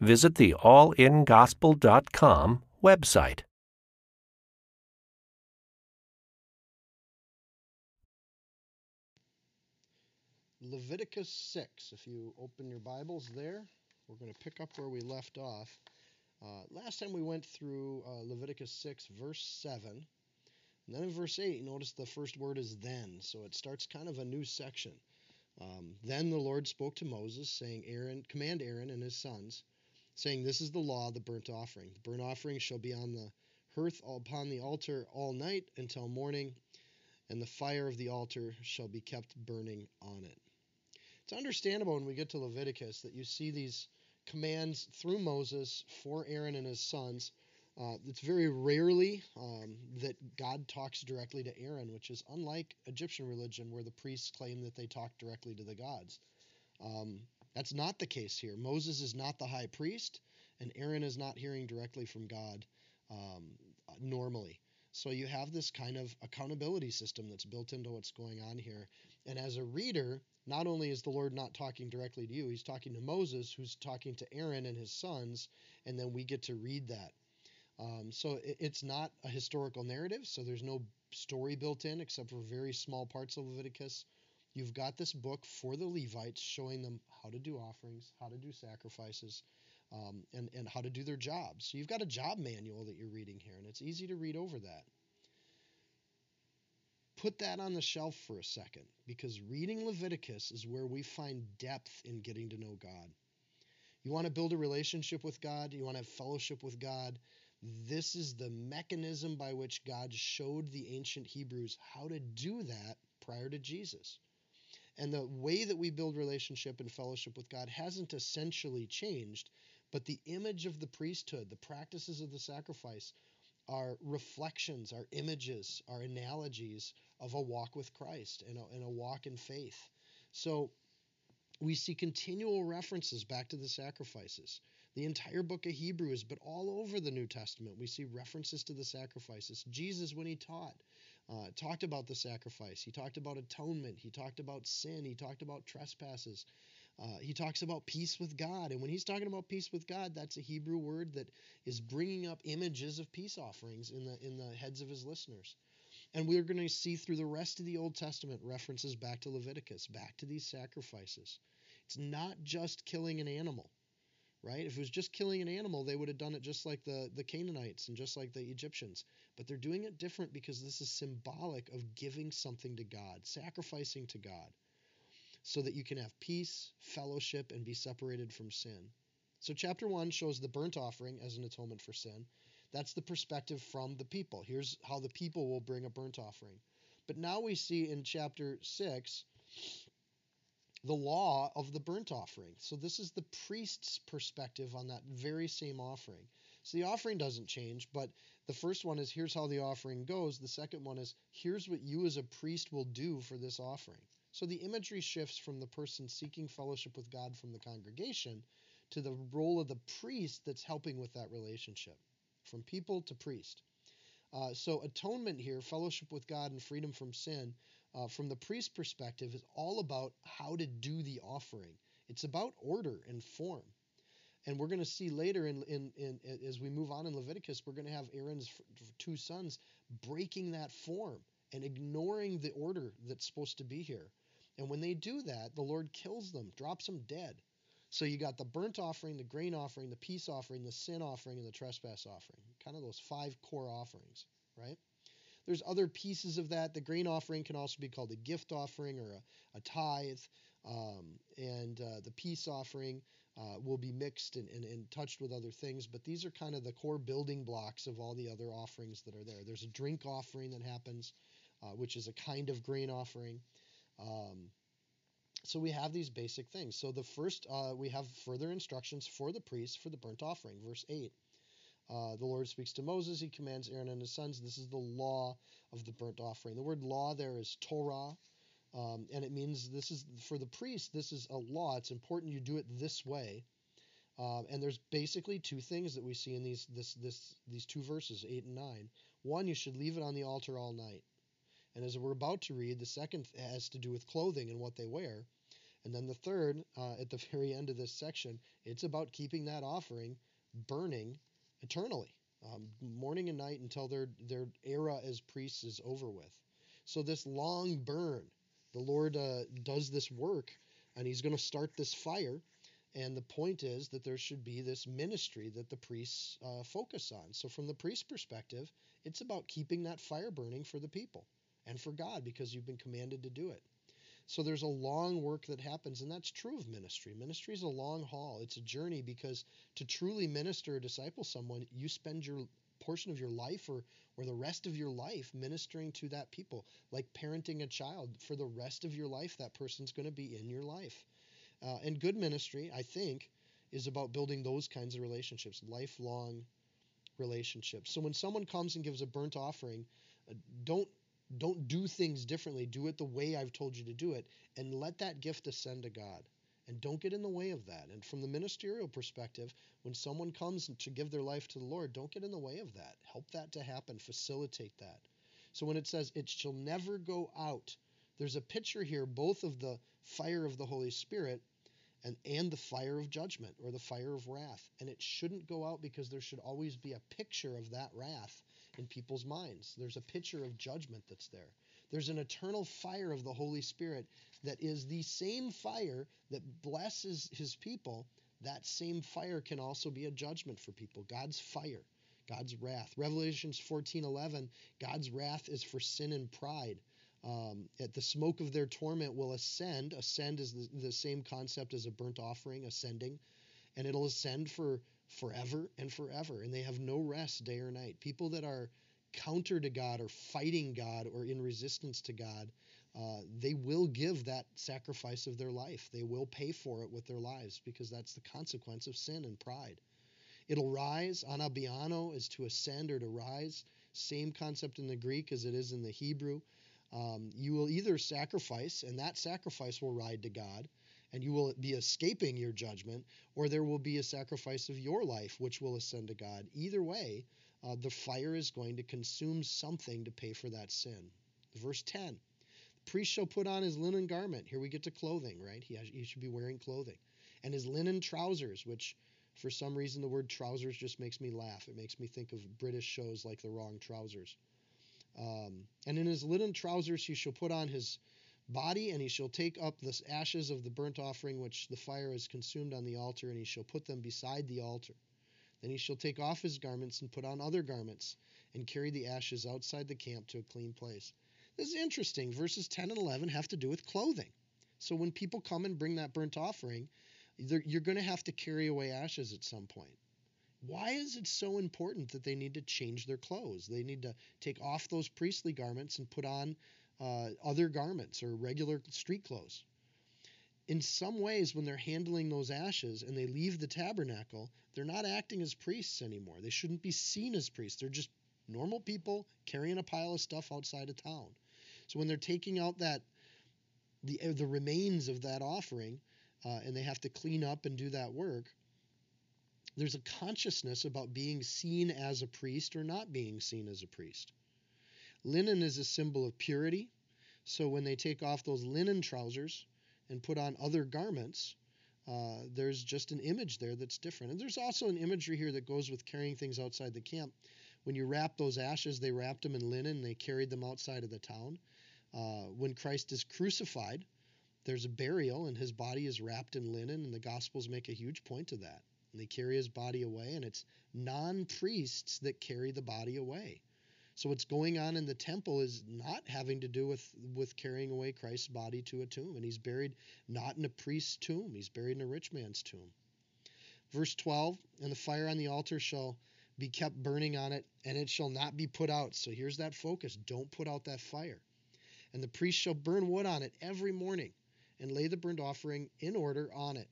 visit the allingospel.com website. Leviticus 6. If you open your Bibles there, we're going to pick up where we left off. Uh, last time we went through uh, Leviticus 6, verse 7. And then in verse 8, notice the first word is then. So it starts kind of a new section. Um, then the Lord spoke to Moses, saying, Aaron, command Aaron and his sons, saying, This is the law, the burnt offering. The burnt offering shall be on the hearth upon the altar all night until morning, and the fire of the altar shall be kept burning on it. It's understandable when we get to Leviticus that you see these commands through Moses for Aaron and his sons. Uh, it's very rarely um, that God talks directly to Aaron, which is unlike Egyptian religion where the priests claim that they talk directly to the gods. Um, that's not the case here. Moses is not the high priest, and Aaron is not hearing directly from God um, normally. So you have this kind of accountability system that's built into what's going on here. And as a reader, not only is the Lord not talking directly to you, he's talking to Moses, who's talking to Aaron and his sons, and then we get to read that. Um, so it, it's not a historical narrative, so there's no story built in except for very small parts of Leviticus. You've got this book for the Levites showing them how to do offerings, how to do sacrifices, um, and, and how to do their jobs. So you've got a job manual that you're reading here, and it's easy to read over that. Put that on the shelf for a second because reading Leviticus is where we find depth in getting to know God. You want to build a relationship with God, you want to have fellowship with God. This is the mechanism by which God showed the ancient Hebrews how to do that prior to Jesus. And the way that we build relationship and fellowship with God hasn't essentially changed, but the image of the priesthood, the practices of the sacrifice, are reflections, are images, are analogies of a walk with Christ and a, and a walk in faith. So we see continual references back to the sacrifices. The entire book of Hebrews, but all over the New Testament, we see references to the sacrifices. Jesus, when he taught, uh, talked about the sacrifice. He talked about atonement. He talked about sin. He talked about trespasses. Uh, he talks about peace with God. And when he's talking about peace with God, that's a Hebrew word that is bringing up images of peace offerings in the, in the heads of his listeners. And we're going to see through the rest of the Old Testament references back to Leviticus, back to these sacrifices. It's not just killing an animal, right? If it was just killing an animal, they would have done it just like the, the Canaanites and just like the Egyptians. But they're doing it different because this is symbolic of giving something to God, sacrificing to God so that you can have peace, fellowship, and be separated from sin. So, chapter one shows the burnt offering as an atonement for sin. That's the perspective from the people. Here's how the people will bring a burnt offering. But now we see in chapter six the law of the burnt offering. So, this is the priest's perspective on that very same offering. So, the offering doesn't change, but the first one is here's how the offering goes. The second one is here's what you as a priest will do for this offering. So the imagery shifts from the person seeking fellowship with God from the congregation to the role of the priest that's helping with that relationship, from people to priest. Uh, so atonement here, fellowship with God and freedom from sin, uh, from the priest perspective, is all about how to do the offering. It's about order and form. And we're going to see later in, in, in, as we move on in Leviticus, we're going to have Aaron's two sons breaking that form and ignoring the order that's supposed to be here. And when they do that, the Lord kills them, drops them dead. So you got the burnt offering, the grain offering, the peace offering, the sin offering, and the trespass offering. Kind of those five core offerings, right? There's other pieces of that. The grain offering can also be called a gift offering or a, a tithe. Um, and uh, the peace offering uh, will be mixed and, and, and, touched with other things. But these are kind of the core building blocks of all the other offerings that are there. There's a drink offering that happens, uh, which is a kind of grain offering. Um, so we have these basic things. So the first, uh, we have further instructions for the priests for the burnt offering. Verse 8. Uh, the Lord speaks to Moses. He commands Aaron and his sons. This is the law of the burnt offering. The word law there is Torah, um, and it means this is for the priest. This is a law. It's important you do it this way. Um, and there's basically two things that we see in these this this these two verses, eight and nine. One, you should leave it on the altar all night. And as we're about to read, the second has to do with clothing and what they wear. And then the third, uh, at the very end of this section, it's about keeping that offering burning eternally, um, morning and night until their their era as priests is over with. So this long burn, the Lord uh, does this work, and He's going to start this fire. And the point is that there should be this ministry that the priests uh, focus on. So, from the priest's perspective, it's about keeping that fire burning for the people and for God because you've been commanded to do it. So there's a long work that happens, and that's true of ministry. Ministry is a long haul. It's a journey because to truly minister or disciple someone, you spend your portion of your life or or the rest of your life ministering to that people, like parenting a child. For the rest of your life, that person's going to be in your life. Uh, and good ministry, I think, is about building those kinds of relationships, lifelong relationships. So when someone comes and gives a burnt offering, uh, don't don't do things differently. Do it the way I've told you to do it, and let that gift ascend to God. And don't get in the way of that. And from the ministerial perspective, when someone comes to give their life to the Lord, don't get in the way of that. Help that to happen, facilitate that. So when it says, it shall never go out, there's a picture here both of the fire of the Holy Spirit and, and the fire of judgment or the fire of wrath. And it shouldn't go out because there should always be a picture of that wrath in people's minds. There's a picture of judgment that's there. There's an eternal fire of the Holy Spirit that is the same fire that blesses his people. That same fire can also be a judgment for people. God's fire, God's wrath. Revelations 14:11, God's wrath is for sin and pride. Um, at the smoke of their torment will ascend. Ascend is the, the same concept as a burnt offering, ascending, and it'll ascend for forever and forever, and they have no rest day or night. People that are counter to God or fighting God or in resistance to God, uh, they will give that sacrifice of their life. They will pay for it with their lives because that's the consequence of sin and pride. It'll rise. Anabaino is to ascend or to rise. Same concept in the Greek as it is in the Hebrew. Um, you will either sacrifice, and that sacrifice will ride to God, and you will be escaping your judgment, or there will be a sacrifice of your life which will ascend to God. Either way, uh, the fire is going to consume something to pay for that sin. Verse 10 The priest shall put on his linen garment. Here we get to clothing, right? He, has, he should be wearing clothing. And his linen trousers, which for some reason the word trousers just makes me laugh. It makes me think of British shows like The Wrong Trousers. Um, and in his linen trousers he shall put on his body, and he shall take up the ashes of the burnt offering which the fire has consumed on the altar, and he shall put them beside the altar. Then he shall take off his garments and put on other garments, and carry the ashes outside the camp to a clean place. This is interesting. Verses 10 and 11 have to do with clothing. So when people come and bring that burnt offering, you're going to have to carry away ashes at some point. Why is it so important that they need to change their clothes? They need to take off those priestly garments and put on uh, other garments or regular street clothes. In some ways, when they're handling those ashes and they leave the tabernacle, they're not acting as priests anymore. They shouldn't be seen as priests. They're just normal people carrying a pile of stuff outside of town. So when they're taking out that the uh, the remains of that offering, uh, and they have to clean up and do that work, there's a consciousness about being seen as a priest or not being seen as a priest. Linen is a symbol of purity. So when they take off those linen trousers and put on other garments, uh, there's just an image there that's different. And there's also an imagery here that goes with carrying things outside the camp. When you wrap those ashes, they wrapped them in linen and they carried them outside of the town. Uh, when Christ is crucified, there's a burial and his body is wrapped in linen, and the Gospels make a huge point of that. And they carry his body away, and it's non priests that carry the body away. So what's going on in the temple is not having to do with with carrying away Christ's body to a tomb, and he's buried not in a priest's tomb; he's buried in a rich man's tomb. Verse 12, and the fire on the altar shall be kept burning on it, and it shall not be put out. So here's that focus: don't put out that fire. And the priest shall burn wood on it every morning, and lay the burnt offering in order on it.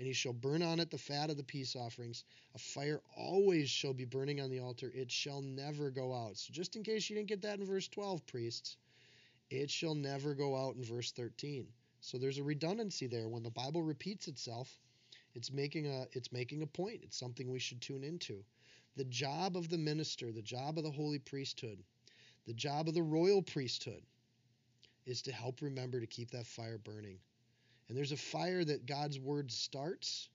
And he shall burn on it the fat of the peace offerings. A fire always shall be burning on the altar. It shall never go out. So, just in case you didn't get that in verse 12, priests, it shall never go out in verse 13. So, there's a redundancy there. When the Bible repeats itself, it's making a it's making a point. It's something we should tune into. The job of the minister, the job of the holy priesthood, the job of the royal priesthood is to help remember to keep that fire burning. And there's a fire that God's word starts,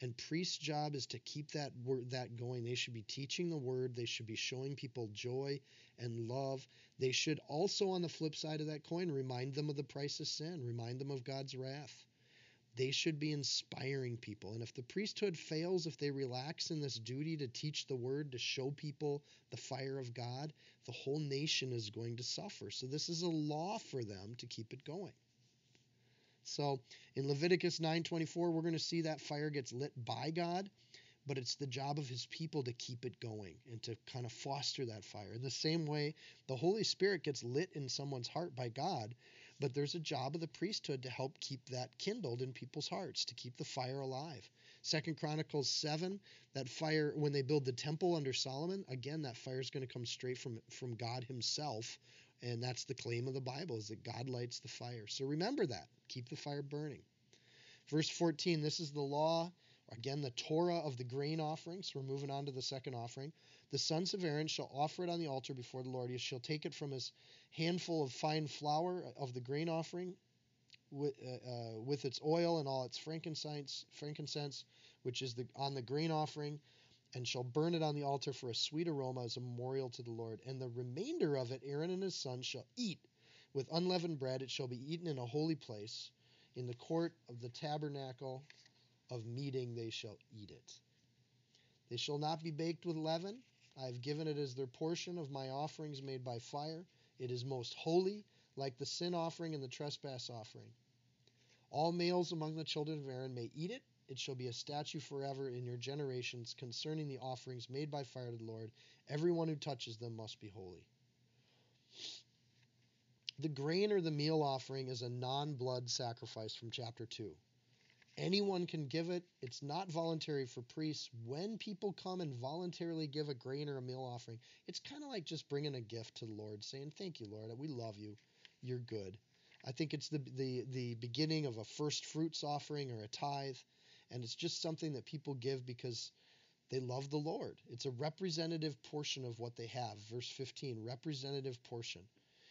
and priest's job is to keep that word that going. They should be teaching the word, they should be showing people joy and love. They should also on the flip side of that coin remind them of the price of sin, remind them of God's wrath. They should be inspiring people. And if the priesthood fails, if they relax in this duty to teach the word, to show people the fire of God, the whole nation is going to suffer. So this is a law for them to keep it going. So in Leviticus 9:24, we're going to see that fire gets lit by God, but it's the job of his people to keep it going and to kind of foster that fire. In the same way, the Holy Spirit gets lit in someone's heart by God, but there's a job of the priesthood to help keep that kindled in people's hearts, to keep the fire alive. Second Chronicles 7, that fire, when they build the temple under Solomon, again, that fire is going to come straight from, from God himself. And that's the claim of the Bible, is that God lights the fire. So remember that. Keep the fire burning. Verse 14, this is the law Again, the Torah of the grain offering. So We're moving on to the second offering. The sons of Aaron shall offer it on the altar before the Lord. He shall take it from his handful of fine flour of the grain offering with, uh, uh, with its oil and all its frankincense, frankincense, which is the, on the grain offering, and shall burn it on the altar for a sweet aroma as a memorial to the Lord. And the remainder of it, Aaron and his sons shall eat with unleavened bread. It shall be eaten in a holy place, in the court of the tabernacle of meeting they shall eat it. They shall not be baked with leaven. I have given it as their portion of my offerings made by fire. It is most holy, like the sin offering and the trespass offering. All males among the children of Aaron may eat it. It shall be a statute forever in your generations concerning the offerings made by fire to the Lord. Everyone who touches them must be holy. The grain or the meal offering is a non blood sacrifice from chapter 2. Anyone can give it. It's not voluntary for priests. When people come and voluntarily give a grain or a meal offering, it's kind of like just bringing a gift to the Lord, saying, "Thank you, Lord. We love you. You're good." I think it's the the the beginning of a first fruits offering or a tithe, and it's just something that people give because they love the Lord. It's a representative portion of what they have. Verse 15, representative portion.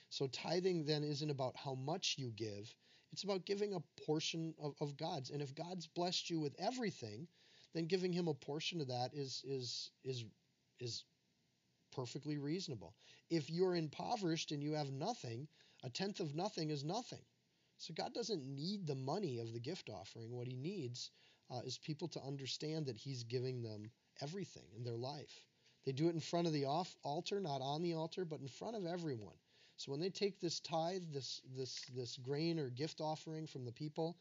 So tithing then isn't about how much you give, it's about giving a portion of, of God's. And if God's blessed you with everything, then giving him a portion of that is is is is perfectly reasonable. If you're impoverished and you have nothing, a tenth of nothing is nothing. So God doesn't need the money of the gift offering. What he needs uh, is people to understand that he's giving them everything in their life. They do it in front of the off altar, not on the altar, but in front of everyone. So when they take this tithe, this this this grain or gift offering from the people,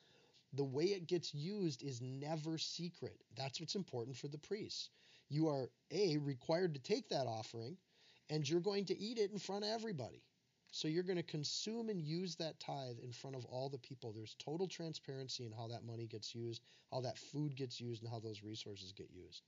the way it gets used is never secret. That's what's important for the priests. You are a required to take that offering and you're going to eat it in front of everybody. So you're going to consume and use that tithe in front of all the people. There's total transparency in how that money gets used, how that food gets used, and how those resources get used.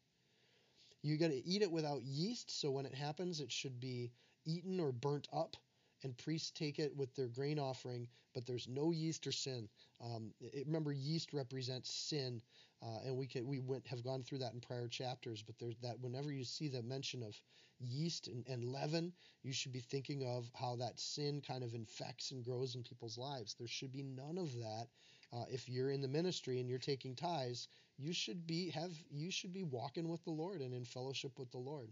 You got to eat it without yeast, so when it happens, it should be eaten or burnt up and priests take it with their grain offering, but there's no yeast or sin. Um, it, remember, yeast represents sin, uh, and we can we went have gone through that in prior chapters. But there's that whenever you see the mention of yeast and, and leaven, you should be thinking of how that sin kind of infects and grows in people's lives. There should be none of that. Uh, if you're in the ministry and you're taking tithes, you should be have you should be walking with the Lord and in fellowship with the Lord.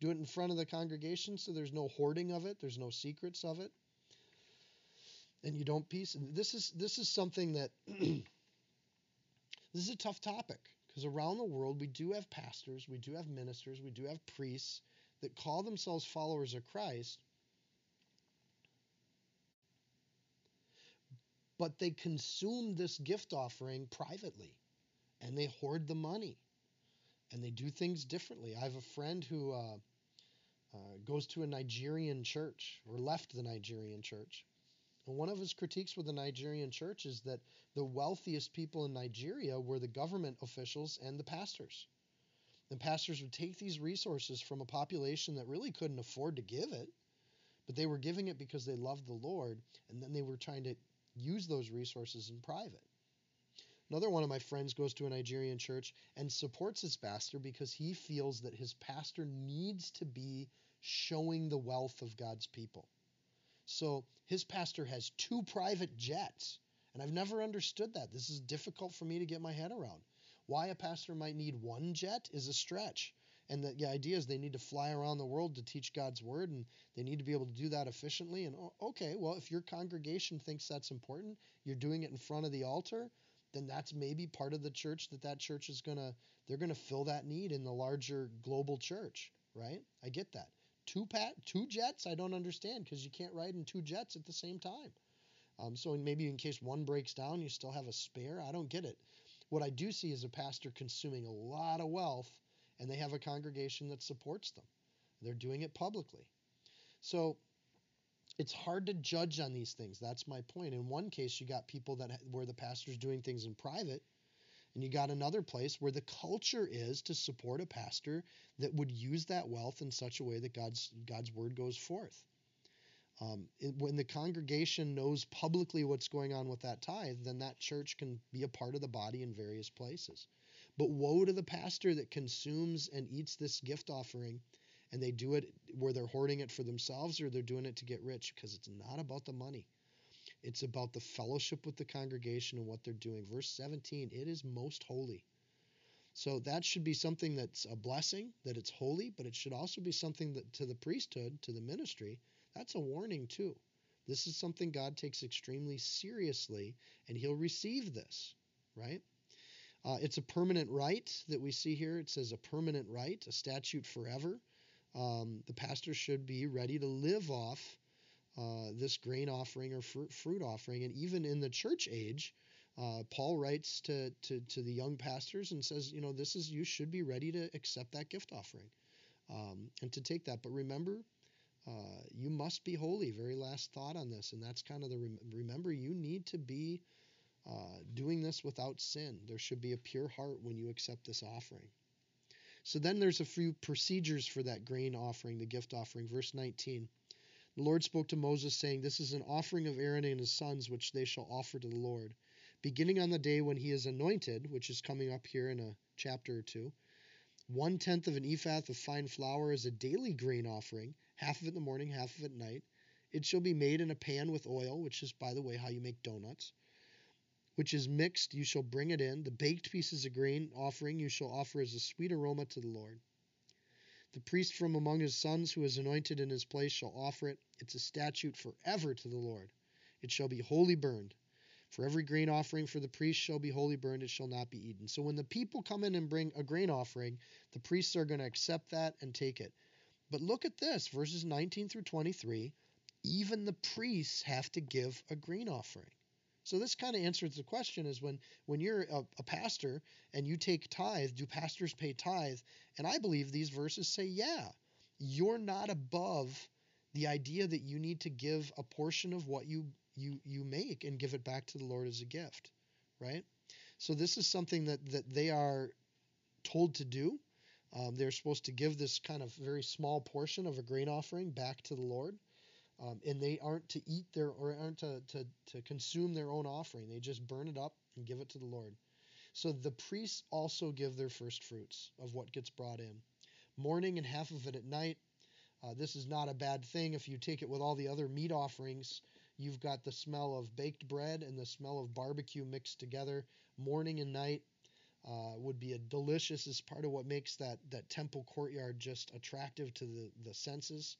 Do it in front of the congregation so there's no hoarding of it, there's no secrets of it. And you don't piece. This is this is something that this is a tough topic because around the world we do have pastors, we do have ministers, we do have priests that call themselves followers of Christ. But they consume this gift offering privately and they hoard the money and they do things differently. I have a friend who uh, uh, goes to a Nigerian church or left the Nigerian church, And one of his critiques with the Nigerian church is that the wealthiest people in Nigeria were the government officials and the pastors. And pastors would take these resources from a population that really couldn't afford to give it, but they were giving it because they loved the Lord, and then they were trying to use those resources in private. Another one of my friends goes to a Nigerian church and supports his pastor because he feels that his pastor needs to be showing the wealth of God's people. So his pastor has two private jets, and I've never understood that. This is difficult for me to get my head around. Why a pastor might need one jet is a stretch. And the, the idea is they need to fly around the world to teach God's word, and they need to be able to do that efficiently. And okay, well, if your congregation thinks that's important, you're doing it in front of the altar, then that's maybe part of the church that that church is gonna they're gonna fill that need in the larger global church, right? I get that. Two pat two jets, I don't understand because you can't ride in two jets at the same time. Um, so maybe in case one breaks down, you still have a spare. I don't get it. What I do see is a pastor consuming a lot of wealth and they have a congregation that supports them. They're doing it publicly. So it's hard to judge on these things. That's my point. In one case, you got people that where the pastor's doing things in private, and you got another place where the culture is to support a pastor that would use that wealth in such a way that God's God's word goes forth. Um, when the congregation knows publicly what's going on with that tithe, then that church can be a part of the body in various places. But woe to the pastor that consumes and eats this gift offering and they do it where they're hoarding it for themselves or they're doing it to get rich because it's not about the money. It's about the fellowship with the congregation and what they're doing. Verse 17, it is most holy. So that should be something that's a blessing, that it's holy, but it should also be something that to the priesthood, to the ministry, that's a warning too. This is something God takes extremely seriously, and he'll receive this, right? Uh, it's a permanent right that we see here. It says a permanent right, a statute forever. Um, the pastor should be ready to live off uh, this grain offering or fruit, fruit, offering. And even in the church age, uh, Paul writes to, to, to, the young pastors and says, you know, this is, you should be ready to accept that gift offering um, and to take that. But remember, uh, you must be holy. Very last thought on this. And that's kind of the, remember, you need to be uh, doing this without sin. There should be a pure heart when you accept this offering. So then there's a few procedures for that grain offering, the gift offering. Verse 19. The Lord spoke to Moses, saying, This is an offering of Aaron and his sons, which they shall offer to the Lord. Beginning on the day when he is anointed, which is coming up here in a chapter or two, one tenth of an ephah of fine flour is a daily grain offering, half of it in the morning, half of it at night. It shall be made in a pan with oil, which is, by the way, how you make donuts which is mixed, you shall bring it in. The baked pieces of grain offering you shall offer as a sweet aroma to the Lord. The priest from among his sons who is anointed in his place shall offer it. It's a statute forever to the Lord. It shall be wholly burned. For every grain offering for the priest shall be wholly burned, it shall not be eaten. So when the people come in and bring a grain offering, the priests are going to accept that and take it. But look at this verses 19 through 23. Even the priests have to give a grain offering. So this kind of answers the question is when when you're a, a, pastor and you take tithe, do pastors pay tithe? And I believe these verses say, yeah, you're not above the idea that you need to give a portion of what you you you make and give it back to the Lord as a gift, right? So this is something that that they are told to do. Um, they're supposed to give this kind of very small portion of a grain offering back to the Lord. Um, and they aren't to eat their or aren't to, to, to consume their own offering. They just burn it up and give it to the Lord. So the priests also give their first fruits of what gets brought in. Morning and half of it at night. Uh, this is not a bad thing. If you take it with all the other meat offerings, you've got the smell of baked bread and the smell of barbecue mixed together. Morning and night uh, would be a delicious. Is part of what makes that that temple courtyard just attractive to the the senses.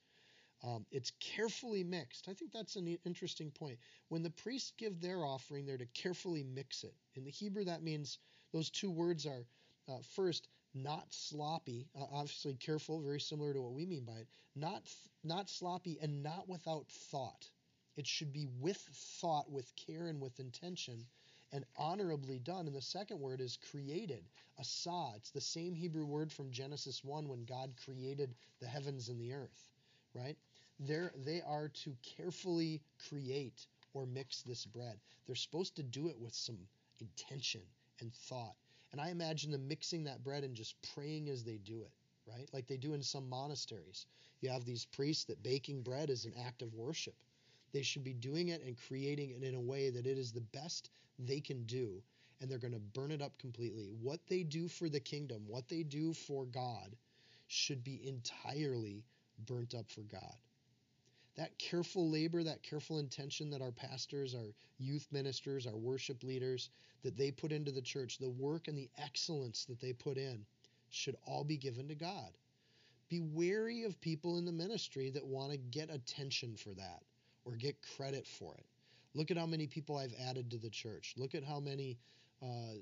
Um, it's carefully mixed. I think that's an interesting point. When the priests give their offering, they're to carefully mix it. In the Hebrew, that means those two words are uh, first not sloppy, uh, obviously careful, very similar to what we mean by it. Not not sloppy and not without thought. It should be with thought, with care, and with intention, and honorably done. And the second word is created, asa. It's the same Hebrew word from Genesis 1 when God created the heavens and the earth right? They're, they are to carefully create or mix this bread. They're supposed to do it with some intention and thought. And I imagine them mixing that bread and just praying as they do it, right? Like they do in some monasteries. You have these priests that baking bread is an act of worship. They should be doing it and creating it in a way that it is the best they can do, and they're going to burn it up completely. What they do for the kingdom, what they do for God, should be entirely burnt up for God. That careful labor, that careful intention that our pastors, our youth ministers, our worship leaders, that they put into the church, the work and the excellence that they put in, should all be given to God. Be wary of people in the ministry that want to get attention for that or get credit for it. Look at how many people I've added to the church. Look at how many uh,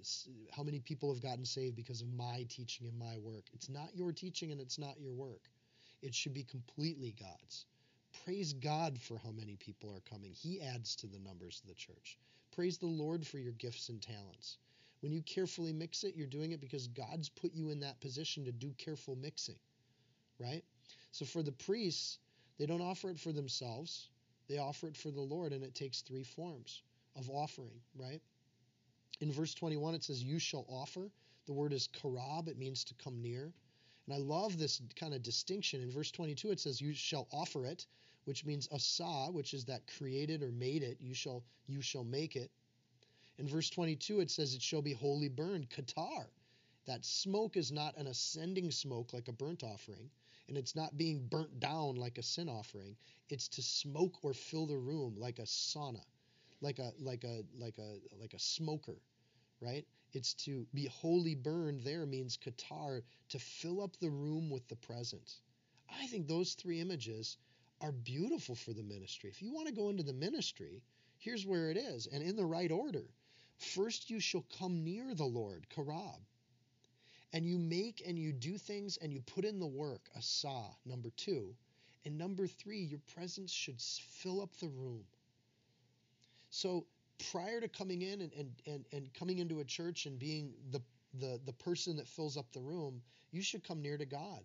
how many people have gotten saved because of my teaching and my work. It's not your teaching and it's not your work. It should be completely God's. Praise God for how many people are coming. He adds to the numbers of the church. Praise the Lord for your gifts and talents. When you carefully mix it, you're doing it because God's put you in that position to do careful mixing, right? So for the priests, they don't offer it for themselves, they offer it for the Lord, and it takes three forms of offering, right? In verse 21, it says, You shall offer. The word is karab, it means to come near. And I love this kind of distinction. In verse 22, it says, You shall offer it, which means asa, which is that created or made it. You shall, you shall make it. In verse 22, it says, It shall be wholly burned, katar. That smoke is not an ascending smoke like a burnt offering, and it's not being burnt down like a sin offering. It's to smoke or fill the room like a sauna, like a like a like a like a smoker, right? It's to be wholly burned there means katar, to fill up the room with the presence. I think those three images are beautiful for the ministry. If you want to go into the ministry, here's where it is, and in the right order. First, you shall come near the Lord, Karab and you make and you do things and you put in the work, asa, number two. And number three, your presence should fill up the room. So prior to coming in and, and, and, and coming into a church and being the, the, the person that fills up the room, you should come near to God.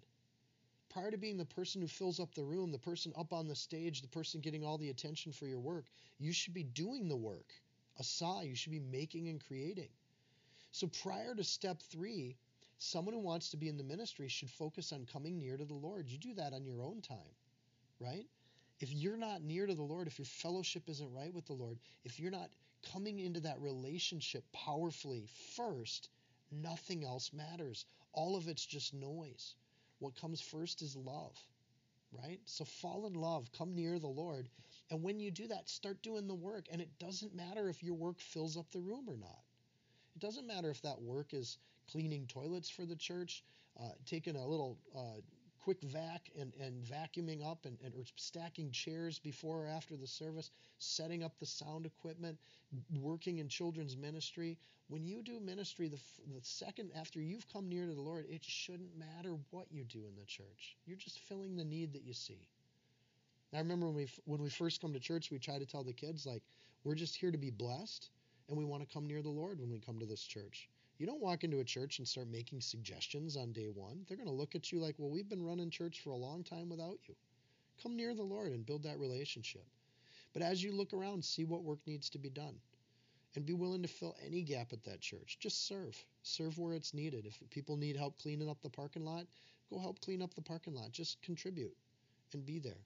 Prior to being the person who fills up the room, the person up on the stage, the person getting all the attention for your work, you should be doing the work. Asa, you should be making and creating. So prior to step three, Someone who wants to be in the ministry should focus on coming near to the Lord. You do that on your own time, right? If you're not near to the Lord, if your fellowship isn't right with the Lord, if you're not coming into that relationship powerfully first, nothing else matters. All of it's just noise. What comes first is love, right? So fall in love, come near the Lord. And when you do that, start doing the work. And it doesn't matter if your work fills up the room or not. It doesn't matter if that work is cleaning toilets for the church, uh, taking a little uh, quick vac and, and vacuuming up and, and or stacking chairs before or after the service, setting up the sound equipment, working in children's ministry. When you do ministry, the, the second after you've come near to the Lord, it shouldn't matter what you do in the church. You're just filling the need that you see. I remember when we when we first come to church, we try to tell the kids like we're just here to be blessed, and we want to come near the Lord when we come to this church. You don't walk into a church and start making suggestions on day one. They're going to look at you like, well, we've been running church for a long time without you. Come near the Lord and build that relationship. But as you look around, see what work needs to be done and be willing to fill any gap at that church. Just serve. Serve where it's needed. If people need help cleaning up the parking lot, go help clean up the parking lot. Just contribute and be there.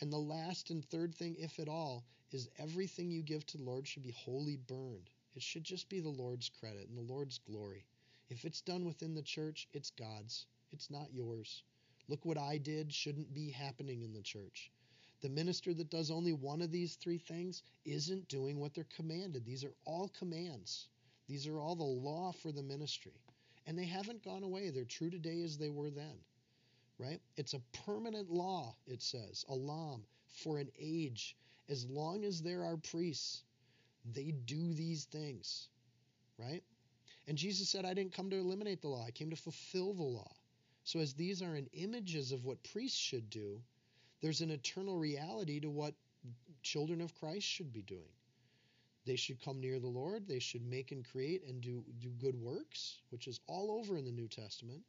And the last and third thing, if at all, is everything you give to the Lord should be wholly burned. It should just be the Lord's credit and the Lord's glory. If it's done within the church, it's God's. It's not yours. Look what I did shouldn't be happening in the church. The minister that does only one of these three things isn't doing what they're commanded. These are all commands. These are all the law for the ministry. And they haven't gone away. They're true today as they were then. Right? It's a permanent law, it says, olam, for an age. As long as there are priests, they do these things, right? And Jesus said, I didn't come to eliminate the law, I came to fulfill the law. So, as these are in images of what priests should do, there's an eternal reality to what children of Christ should be doing. They should come near the Lord, they should make and create and do, do good works, which is all over in the New Testament,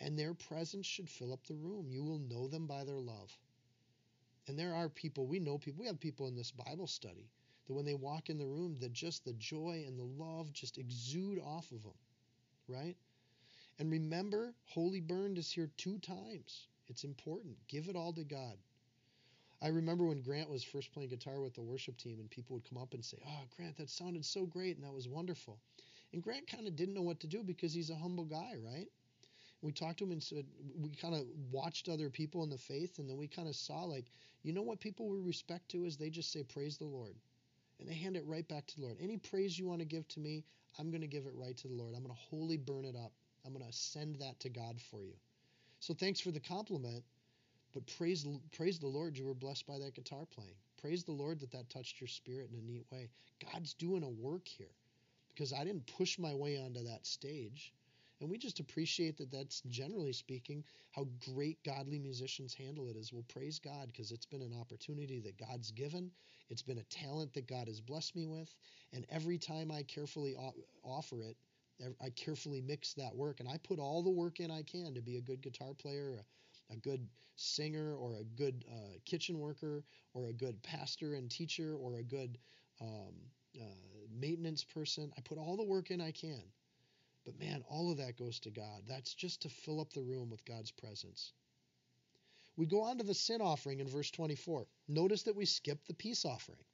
and their presence should fill up the room. You will know them by their love. And there are people, we know people, we have people in this Bible study that when they walk in the room, that just the joy and the love just exude off of them, right? And remember, Wholly Burned is here two times. It's important. Give it all to God. I remember when Grant was first playing guitar with the worship team, and people would come up and say, Oh, Grant, that sounded so great, and that was wonderful. And Grant kind of didn't know what to do because he's a humble guy, right? we talked to him and said we kind of watched other people in the faith and then we kind of saw like you know what people we respect to is they just say praise the lord. And they hand it right back to the lord. Any praise you want to give to me i'm going to give it right to the lord. I'm going to wholly burn it up. I'm going to send that to god for you. So thanks for the compliment but praise praise the lord you were blessed by that guitar playing. Praise the lord that that touched your spirit in a neat way. God's doing a work here because i didn't push my way onto that stage and we just appreciate that that's generally speaking how great godly musicians handle it as well praise God because it's been an opportunity that God's given. It's been a talent that God has blessed me with. And every time I carefully offer it, I carefully mix that work and I put all the work in I can to be a good guitar player, a, a good singer, or a good uh, kitchen worker, or a good pastor and teacher, or a good um, uh, maintenance person. I put all the work in I can. But man, all of that goes to God. That's just to fill up the room with God's presence. We go on to the sin offering in verse 24. Notice that we skip the peace offering.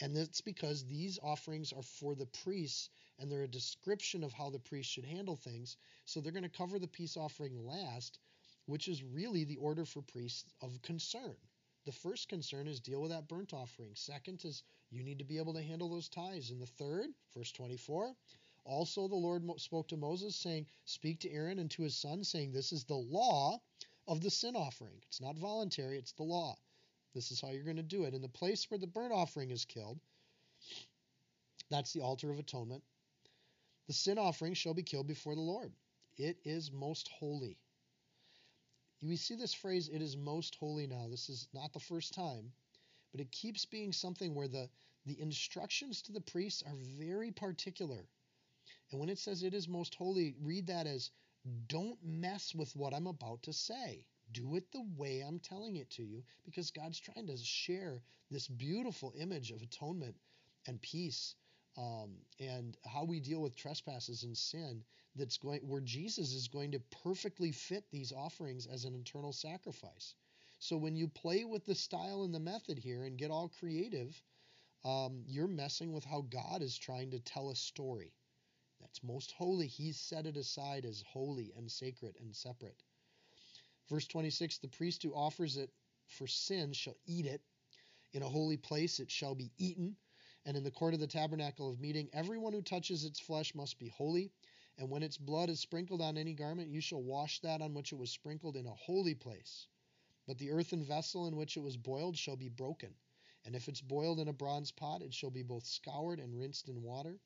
And that's because these offerings are for the priests and they're a description of how the priest should handle things. So they're going to cover the peace offering last, which is really the order for priests of concern. The first concern is deal with that burnt offering. Second is you need to be able to handle those tithes. And the third, verse 24, also, the Lord spoke to Moses, saying, Speak to Aaron and to his son, saying, This is the law of the sin offering. It's not voluntary, it's the law. This is how you're going to do it. In the place where the burnt offering is killed, that's the altar of atonement, the sin offering shall be killed before the Lord. It is most holy. We see this phrase, it is most holy now. This is not the first time, but it keeps being something where the, the instructions to the priests are very particular. And when it says it is most holy, read that as don't mess with what I'm about to say. Do it the way I'm telling it to you because God's trying to share this beautiful image of atonement and peace um, and how we deal with trespasses and sin that's going where Jesus is going to perfectly fit these offerings as an internal sacrifice. So when you play with the style and the method here and get all creative, um, you're messing with how God is trying to tell a story. That's most holy. He's set it aside as holy and sacred and separate. Verse 26 The priest who offers it for sin shall eat it. In a holy place it shall be eaten. And in the court of the tabernacle of meeting, everyone who touches its flesh must be holy. And when its blood is sprinkled on any garment, you shall wash that on which it was sprinkled in a holy place. But the earthen vessel in which it was boiled shall be broken. And if it's boiled in a bronze pot, it shall be both scoured and rinsed in water.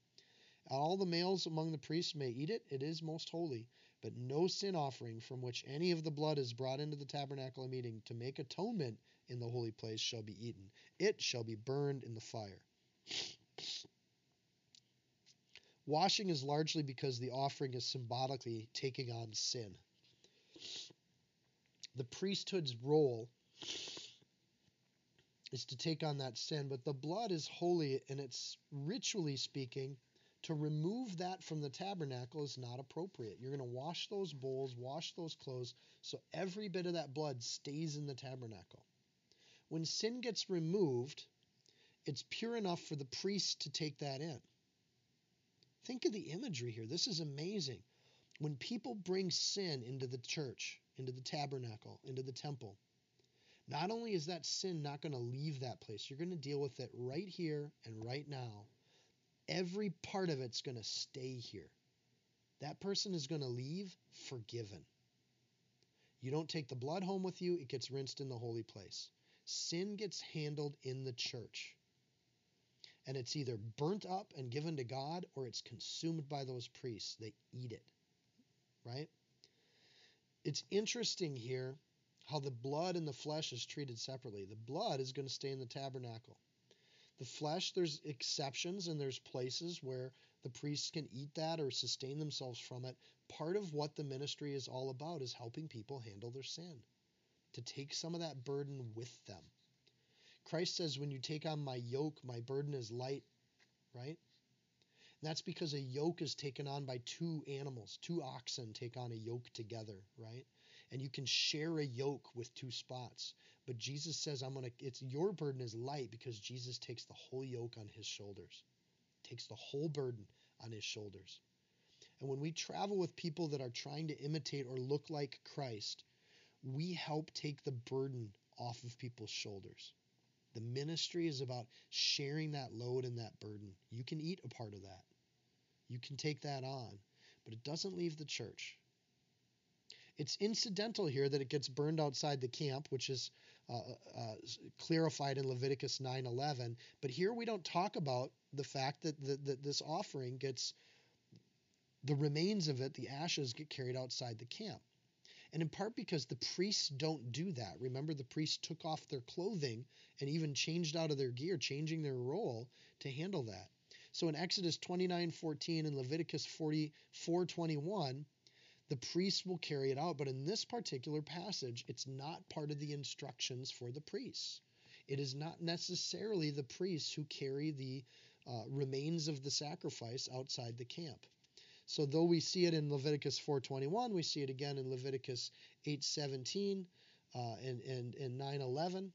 All the males among the priests may eat it, it is most holy. But no sin offering from which any of the blood is brought into the tabernacle of meeting to make atonement in the holy place shall be eaten. It shall be burned in the fire. Washing is largely because the offering is symbolically taking on sin. The priesthood's role is to take on that sin, but the blood is holy and it's ritually speaking to remove that from the tabernacle is not appropriate. You're going to wash those bowls, wash those clothes, so every bit of that blood stays in the tabernacle. When sin gets removed, it's pure enough for the priest to take that in. Think of the imagery here. This is amazing. When people bring sin into the church, into the tabernacle, into the temple, not only is that sin not going to leave that place, you're going to deal with it right here and right now every part of it's going to stay here. That person is going to leave forgiven. You don't take the blood home with you, it gets rinsed in the holy place. Sin gets handled in the church. And it's either burnt up and given to God or it's consumed by those priests. They eat it. Right? It's interesting here how the blood and the flesh is treated separately. The blood is going to stay in the tabernacle. The flesh, there's exceptions and there's places where the priests can eat that or sustain themselves from it. Part of what the ministry is all about is helping people handle their sin, to take some of that burden with them. Christ says, when you take on my yoke, my burden is light, right? And that's because a yoke is taken on by two animals. Two oxen take on a yoke together, right? And you can share a yoke with two spots. But Jesus says, I'm gonna it's your burden is light because Jesus takes the whole yoke on his shoulders. Takes the whole burden on his shoulders. And when we travel with people that are trying to imitate or look like Christ, we help take the burden off of people's shoulders. The ministry is about sharing that load and that burden. You can eat a part of that. You can take that on, but it doesn't leave the church. It's incidental here that it gets burned outside the camp, which is uh, uh, clarified in Leviticus 9:11. But here we don't talk about the fact that, that, that this offering gets the remains of it, the ashes get carried outside the camp. And in part because the priests don't do that. Remember, the priests took off their clothing and even changed out of their gear, changing their role to handle that. So in Exodus 29:14 and Leviticus 44:21, the priests will carry it out, but in this particular passage, it's not part of the instructions for the priests. It is not necessarily the priests who carry the uh, remains of the sacrifice outside the camp. So though we see it in Leviticus 4:21, we see it again in Leviticus 8:17 uh, and and and 9:11.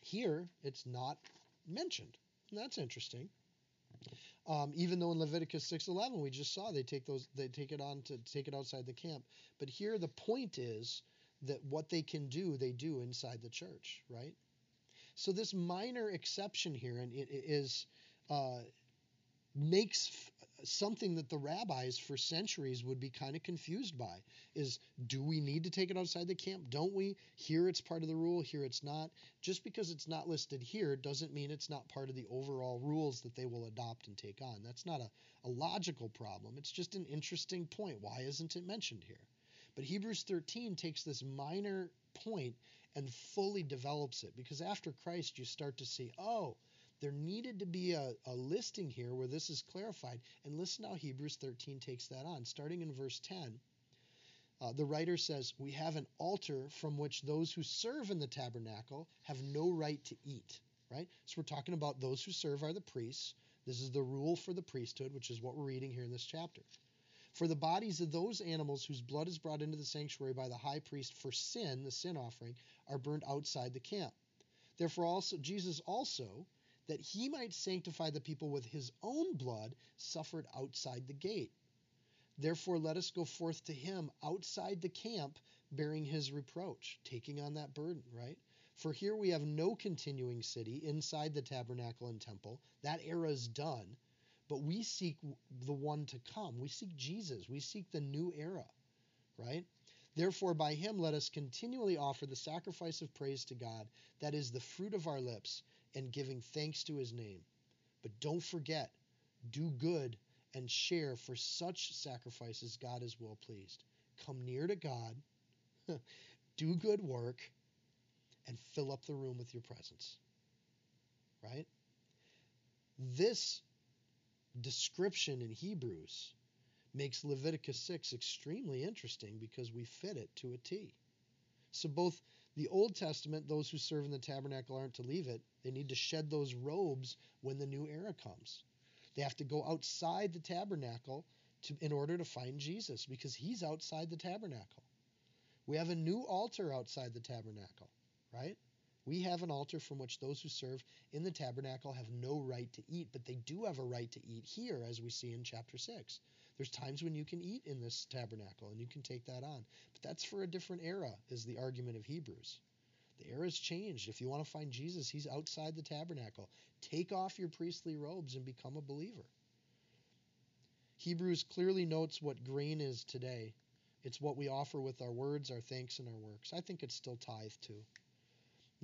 Here, it's not mentioned. And that's interesting. Um, even though in Leviticus 6:11 we just saw they take those they take it on to take it outside the camp, but here the point is that what they can do they do inside the church, right? So this minor exception here and it is uh, makes something that the rabbis for centuries would be kind of confused by is do we need to take it outside the camp? Don't we? Here it's part of the rule here it's not. Just because it's not listed here doesn't mean it's not part of the overall rules that they will adopt and take on. That's not a, a logical problem. It's just an interesting point. Why isn't it mentioned here? But hebrews 13 takes this minor point and fully develops it because after christ you start to see oh there needed to be a, a listing here where this is clarified. And listen how Hebrews 13 takes that on. Starting in verse 10, uh, the writer says, We have an altar from which those who serve in the tabernacle have no right to eat. Right? So we're talking about those who serve are the priests. This is the rule for the priesthood, which is what we're reading here in this chapter. For the bodies of those animals whose blood is brought into the sanctuary by the high priest for sin, the sin offering, are burned outside the camp. Therefore, also Jesus also, that he might sanctify the people with his own blood, suffered outside the gate. Therefore, let us go forth to him outside the camp, bearing his reproach, taking on that burden, right? For here we have no continuing city inside the tabernacle and temple. That era is done. But we seek the one to come. We seek Jesus. We seek the new era, right? Therefore, by him let us continually offer the sacrifice of praise to God, that is the fruit of our lips, and giving thanks to his name. But don't forget, do good and share, for such sacrifices God is well pleased. Come near to God, do good work, and fill up the room with your presence. Right? This description in Hebrews makes Leviticus 6 extremely interesting because we fit it to a T. So both the Old Testament, those who serve in the tabernacle aren't to leave it. They need to shed those robes when the new era comes. They have to go outside the tabernacle to, in order to find Jesus because he's outside the tabernacle. We have a new altar outside the tabernacle, right? We have an altar from which those who serve in the tabernacle have no right to eat, but they do have a right to eat here, as we see in chapter 6. There's times when you can eat in this tabernacle and you can take that on. But that's for a different era, is the argument of Hebrews. The era's changed. If you want to find Jesus, he's outside the tabernacle. Take off your priestly robes and become a believer. Hebrews clearly notes what grain is today. It's what we offer with our words, our thanks, and our works. I think it's still tithe too.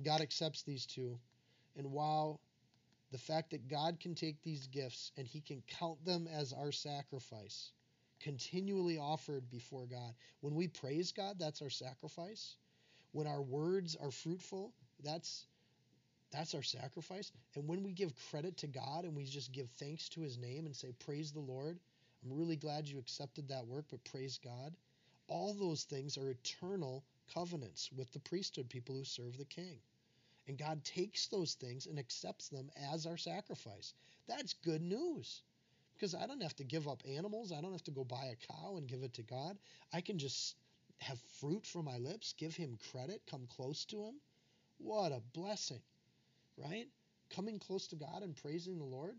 God accepts these two. And while the fact that God can take these gifts and He can count them as our sacrifice, continually offered before God. When we praise God, that's our sacrifice. When our words are fruitful, that's that's our sacrifice. And when we give credit to God and we just give thanks to his name and say, Praise the Lord, I'm really glad you accepted that work, but praise God. All those things are eternal covenants with the priesthood, people who serve the king. And God takes those things and accepts them as our sacrifice. That's good news because I don't have to give up animals. I don't have to go buy a cow and give it to God. I can just have fruit from my lips, give Him credit, come close to Him. What a blessing, right? Coming close to God and praising the Lord.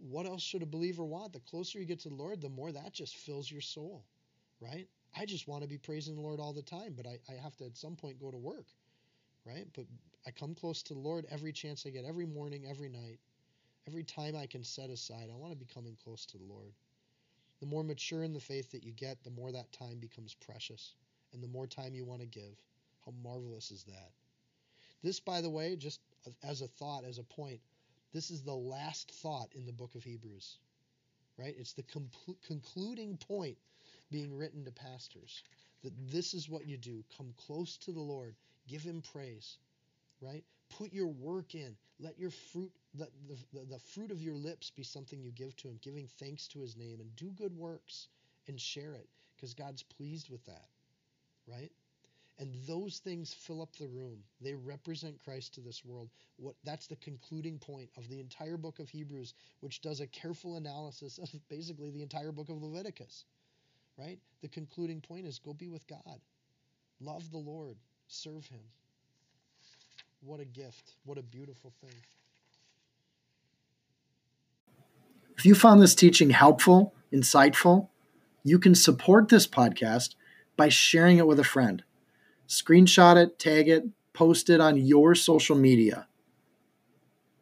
What else should a believer want? The closer you get to the Lord, the more that just fills your soul, right? I just want to be praising the Lord all the time, but I, I have to at some point go to work, right? But I come close to the Lord every chance I get, every morning, every night, every time I can set aside. I want to be coming close to the Lord. The more mature in the faith that you get, the more that time becomes precious, and the more time you want to give. How marvelous is that? This, by the way, just as a thought, as a point, this is the last thought in the book of Hebrews, right? It's the concluding point being written to pastors that this is what you do come close to the Lord, give Him praise, right? Put your work in. Let your fruit, let the, the, the fruit of your lips be something you give to Him, giving thanks to His name, and do good works and share it because God's pleased with that, right? And those things fill up the room. They represent Christ to this world. What that's the concluding point of the entire book of Hebrews, which does a careful analysis of basically the entire book of Leviticus. Right? The concluding point is go be with God. Love the Lord. Serve him. What a gift. What a beautiful thing. If you found this teaching helpful, insightful, you can support this podcast by sharing it with a friend screenshot it, tag it, post it on your social media.